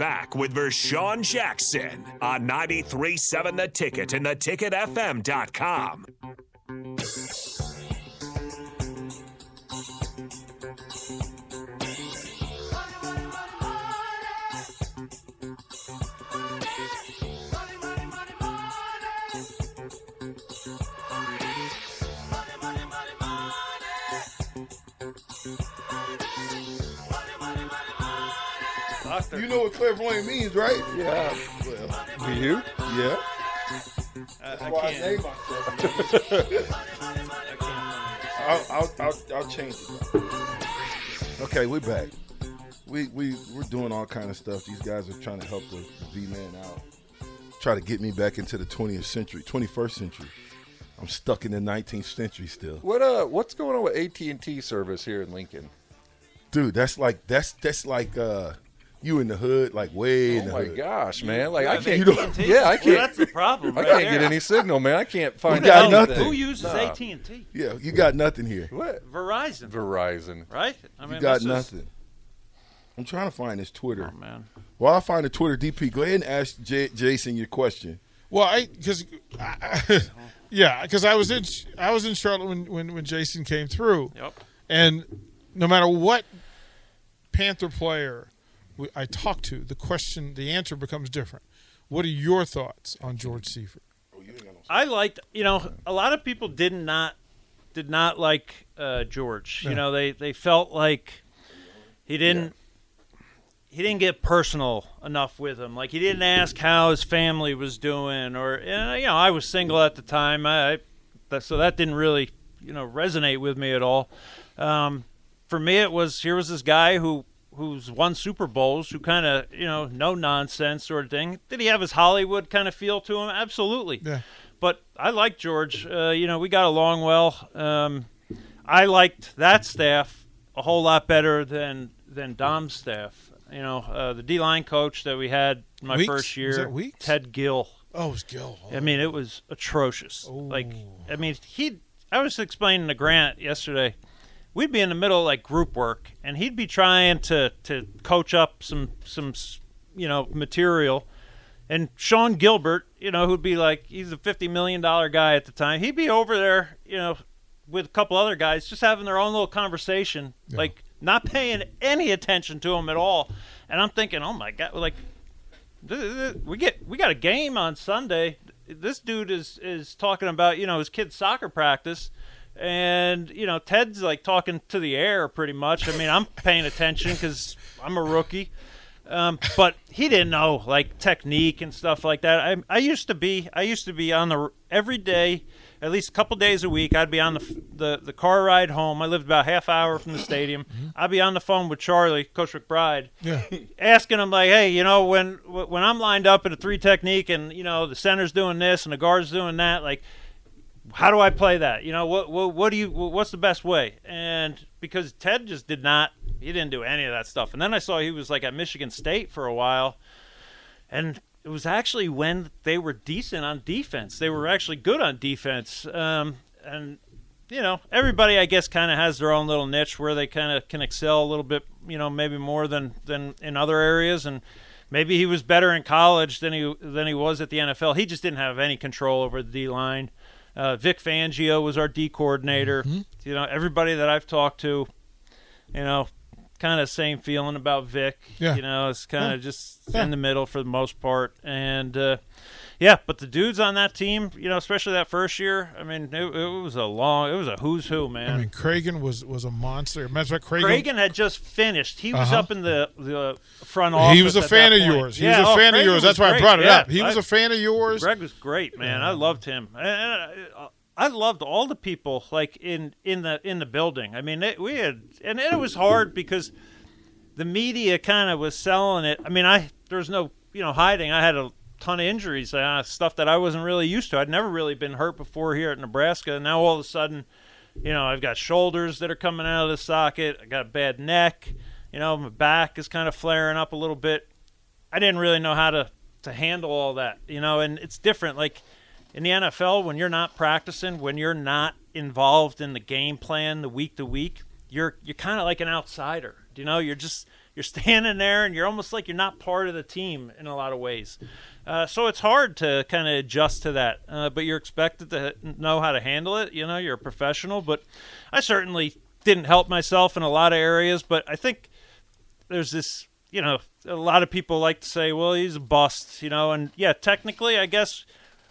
Back with Vershawn Jackson on 93.7 The Ticket and theticketfm.com. You know what clairvoyant means, right? Yeah. Well, Do you? yeah. I, That's I why I can't. named myself. I can't. I'll, I'll, I'll, I'll change it. Okay, we're back. We we we're doing all kind of stuff. These guys are trying to help the V man out. Try to get me back into the 20th century, 21st century. I'm stuck in the 19th century still, What uh? What's going on with AT and T service here in Lincoln? dude. That's like that's that's like uh, you in the hood, like way in Oh the my hood. gosh, man! Like I can't. You don't- Yeah, I can't. that's the problem. I right can't there. get any signal, man. I can't find got anything. nothing. Who uses Nah. AT and T? Yeah, you got nothing here. What? Verizon, Verizon. right? I You got that's just- nothing. I'm trying to find his Twitter. Oh man, Well, I'll find the Twitter DP. Go ahead and ask J- Jason your question. Well, I because yeah, because I was in I was in Charlotte when, when when Jason came through, yep. and no matter what Panther player we, I talk to, the question, the answer becomes different. What are your thoughts on George Seifert? I liked, you know, a lot of people did not did not like uh, George. You Yeah. know, they they felt like he didn't he didn't get personal enough with him. Like he didn't ask how his family was doing, or you know, I was single at the time. I, I so that didn't really you know resonate with me at all. Um, for me, it was here was this guy who who's won Super Bowls, who kind of you know no nonsense sort of thing. Did he have his Hollywood kind of feel to him? Absolutely. Yeah. But I like George. Uh, you know, we got along well. Um, I liked that staff a whole lot better than than Dom's staff. You know, uh, the D line coach that we had my Weeks? first year, Was that Weeks? Ted Gill. Oh, it was Gill. I mean, it was atrocious. Like, I mean, he. I was explaining to Grant yesterday. We'd be in the middle of like group work, and he'd be trying to to coach up some some you know material. And Sean Gilbert, you know, who'd be like he's a fifty million dollar guy at the time. He'd be over there, you know, with a couple other guys, just having their own little conversation, like not paying any attention to him at all. And I'm thinking, oh my god, like we get we got a game on Sunday. This dude is is talking about you know his kid's soccer practice, and you know Ted's like talking to the air pretty much. I mean, I'm paying attention because I'm a rookie, um, but he didn't know like technique and stuff like that. I I used to be I used to be on the every day. At least a couple days a week, I'd be on the, the the car ride home. I lived about a half hour from the stadium. I'd be on the phone with Charlie, Coach McBride, Yeah. asking him like, hey, you know, when when I'm lined up in a three technique and you know the center's doing this and the guard's doing that, like, how do I play that? You know, what what what do you what's the best way? And because Ted just did not he didn't do any of that stuff. And then I saw he was like at Michigan State for a while, and it was actually when they were decent on defense. They were actually good on defense. Um, and you know, everybody I guess kind of has their own little niche where they kind of can excel a little bit. You know, maybe more than than in other areas, and maybe he was better in college than he than he was at the NFL. He just didn't have any control over the D line. Uh, Vic Fangio was our D coordinator. Mm-hmm. You know, everybody that I've talked to, you know, kind of same feeling about Vic. Yeah. You know, it's kind Yeah. of just Yeah. in the middle for the most part. And uh, yeah, but the dudes on that team, you know, especially that first year, I mean, it, it was a long, it was a who's who, man. I mean, Kragen was was a monster. Matter of fact, Kragen, Kragen had just finished. He was Uh-huh. up in the the front office. he was a fan of point. yours. He Yeah, was a oh, fan of yours. That's why I brought it Yeah, up. He was I- a fan of yours. Greg was great, man. I loved him. And I, I loved all the people like in in the in the building. I mean, it, we had, and it was hard because the media kind of was selling it. I mean, I there's no you know hiding. I had a ton of injuries, uh, stuff that I wasn't really used to. I'd never really been hurt before here at Nebraska. And now all of a sudden, you know, I've got shoulders that are coming out of the socket. I got a bad neck. You know, my back is kind of flaring up a little bit. I didn't really know how to to handle all that, you know, and it's different. Like in the NFL, when you're not practicing, when you're not involved in the game plan, the week to week, you're you're kind of like an outsider. You know, you're just you're standing there, and you're almost like you're not part of the team in a lot of ways. Uh, so it's hard to kind of adjust to that, uh, but you're expected to know how to handle it. You know, you're a professional, but I certainly didn't help myself in a lot of areas. But I think there's this, you know, a lot of people like to say, well, he's a bust, you know, and yeah, technically, I guess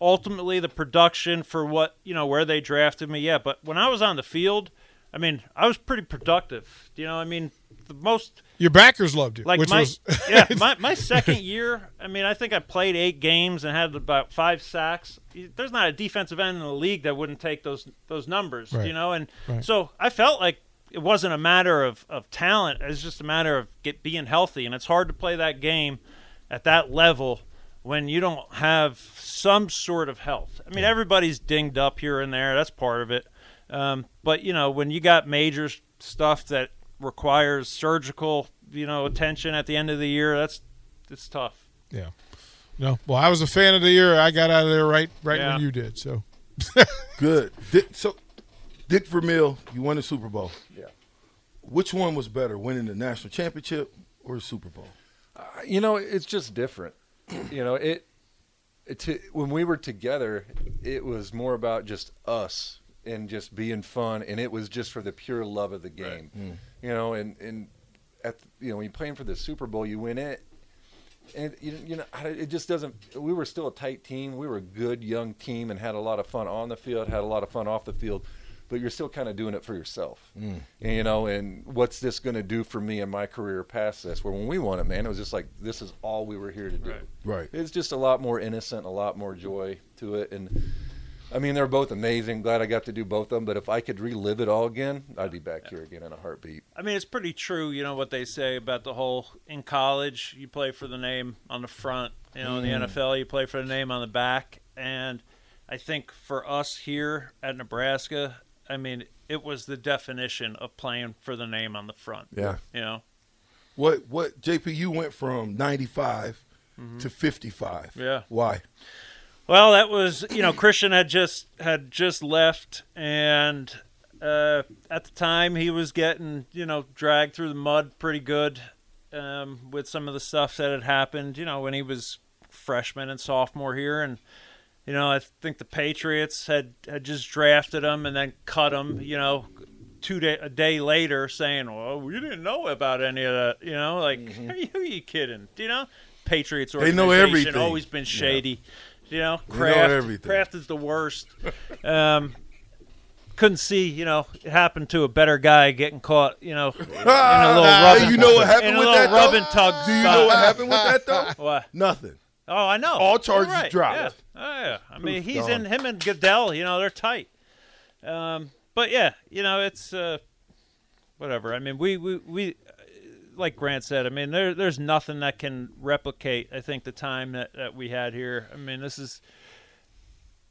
Ultimately the production for what you know where they drafted me. Yeah but when i was on the field i mean i was pretty productive. You know i mean? The most Your backers loved you, like my was yeah my, my second year i mean i think i played eight games and had about five sacks. There's not a defensive end in the league that wouldn't take those those numbers Right. you know? And Right. so i felt like it wasn't a matter of, of talent. It's just a matter of get being healthy. And it's hard to play that game at that level when you don't have some sort of health. I mean, everybody's dinged up here and there. That's part of it. Um, but you know, when you got major stuff that requires surgical, you know, attention at the end of the year, that's it's tough. yeah. No, well, I was a fan of the year. I got out of there right, right Yeah. when you did. So Good. Dick, so, Dick Vermeil, you won the Super Bowl. Yeah. Which one was better, winning the national championship or the Super Bowl? You know, it's just different. you know, it, it to, when we were together, it was more about just us and just being fun, and it was just for the pure love of the game. Mm. You know, and and at you know when you're playing for the Super Bowl, you win it, and you, you know it just doesn't. We were still a tight team. We were a good young team and had a lot of fun on the field, had a lot of fun off the field. But you're still kind of doing it for yourself, mm. and, you know. And what's this going to do for me in my career past this? Where when we won it, man, it was just like this is all we were here to do. Right. It's just a lot more innocent, a lot more joy to it, and I mean, they're both amazing. Glad I got to do both of them. But if I could relive it all again, I'd be back here again in a heartbeat. I mean, it's pretty true, you know, what they say about the whole in college, you play for the name on the front. You know, in the mm. NFL, you play for the name on the back. And I think for us here at Nebraska, I mean, it was the definition of playing for the name on the front. Yeah. You know, What what JP? You went from 95 to 55. Yeah. Why? Well, that was you know Christian had just had just left, and uh, at the time he was getting you know dragged through the mud pretty good um, with some of the stuff that had happened. You know when he was freshman and sophomore here, and you know I think the Patriots had had just drafted him and then cut him. You know. Two day a day later, saying, "Well, we didn't know about any of that." You know, like, are, you, are you kidding? Do you know, Patriots They know organization everything. always been shady. You know, They know Kraft, is the worst. um, couldn't see, you know, it happened to a better guy getting caught, you know, in a little rubbing. you know what happened with little that? rubbing though? tug Do you spot. know what happened with that though? What? Nothing. Oh, I know. All charges right. dropped. Yeah. Oh, yeah. I mean, he's gone. in him and Goodell. You know, they're tight. Um, but yeah, you know, it's uh, whatever. I mean, we we we. Like Grant said, I mean, there, there's nothing that can replicate. I think the time that, that we had here. I mean, this is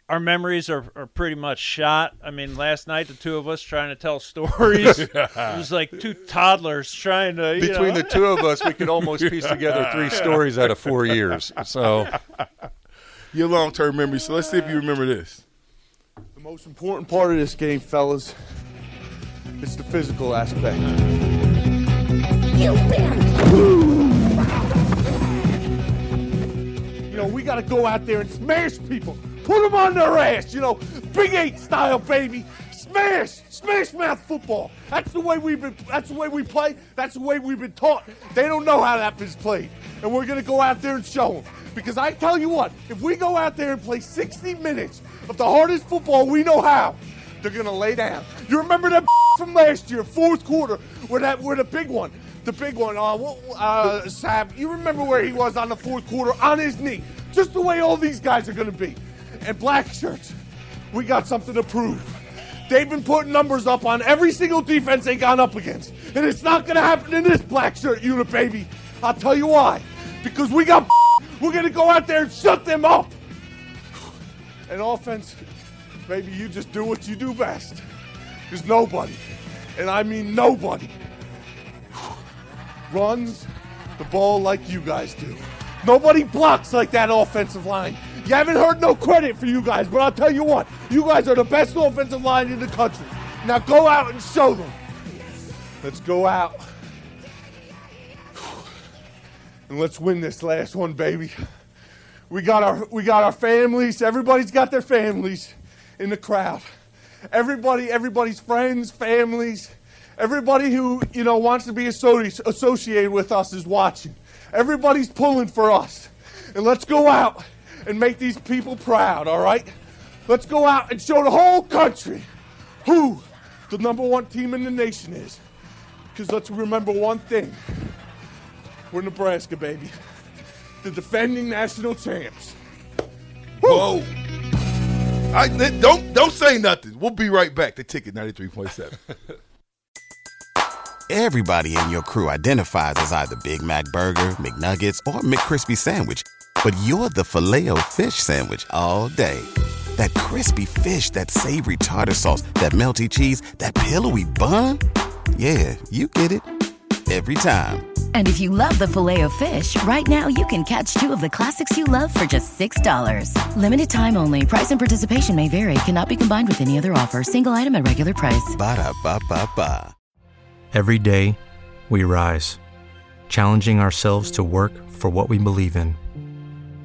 our memories are, are pretty much shot. I mean, last night the two of us trying to tell stories. it was like two toddlers trying to you Between know, the two of us, we could almost piece together three stories out of four years. So Your long term memory. So let's see if you remember this. The most important part of this game, fellas, is the physical aspect. You know, we got to go out there and smash people. Put them on their ass, you know, Big Eight style, baby. Smash, smash mouth football. That's the way we've been. That's the way we play. That's the way we've been taught. They don't know how that is played, and we're gonna go out there and show them. Because I tell you what, if we go out there and play 60 minutes of the hardest football we know how, they're gonna lay down. You remember that from last year, fourth quarter, where that where the big one, the big one, uh, uh, Sapp, you remember where he was on the fourth quarter on his knee, just the way all these guys are gonna be. And black shirts, we got something to prove. They've been putting numbers up on every single defense they gone up against, and it's not gonna happen in this black shirt unit, baby. I'll tell you why. Because we got, we're gonna go out there and shut them up. And offense, baby, you just do what you do best. There's nobody, and I mean nobody, runs the ball like you guys do. Nobody blocks like that offensive line. You haven't heard no credit for you guys, but I'll tell you what, you guys are the best offensive line in the country. Now go out and show them. Let's go out. And let's win this last one, baby. We got our we got our families. Everybody's got their families in the crowd. Everybody, everybody's friends, families, everybody who you know wants to be associated with us is watching. Everybody's pulling for us, and let's go out and make these people proud. All right, let's go out and show the whole country who the number one team in the nation is. Because let's remember one thing: we're Nebraska, baby, the defending national champs. Whoa. I, don't don't say nothing. We'll be right back. The ticket ninety three point seven. Everybody in your crew identifies as either Big Mac Burger, McNuggets, or McCrispy Sandwich. But you're the filet o fish Sandwich all day. That crispy fish, that savory tartar sauce, that melty cheese, that pillowy bun. Yeah, you get it. Every time. And if you love the filet of fish, right now you can catch two of the classics you love for just $6. Limited time only. Price and participation may vary. Cannot be combined with any other offer. Single item at regular price. Ba-da-ba-ba-ba. Every day, we rise, challenging ourselves to work for what we believe in.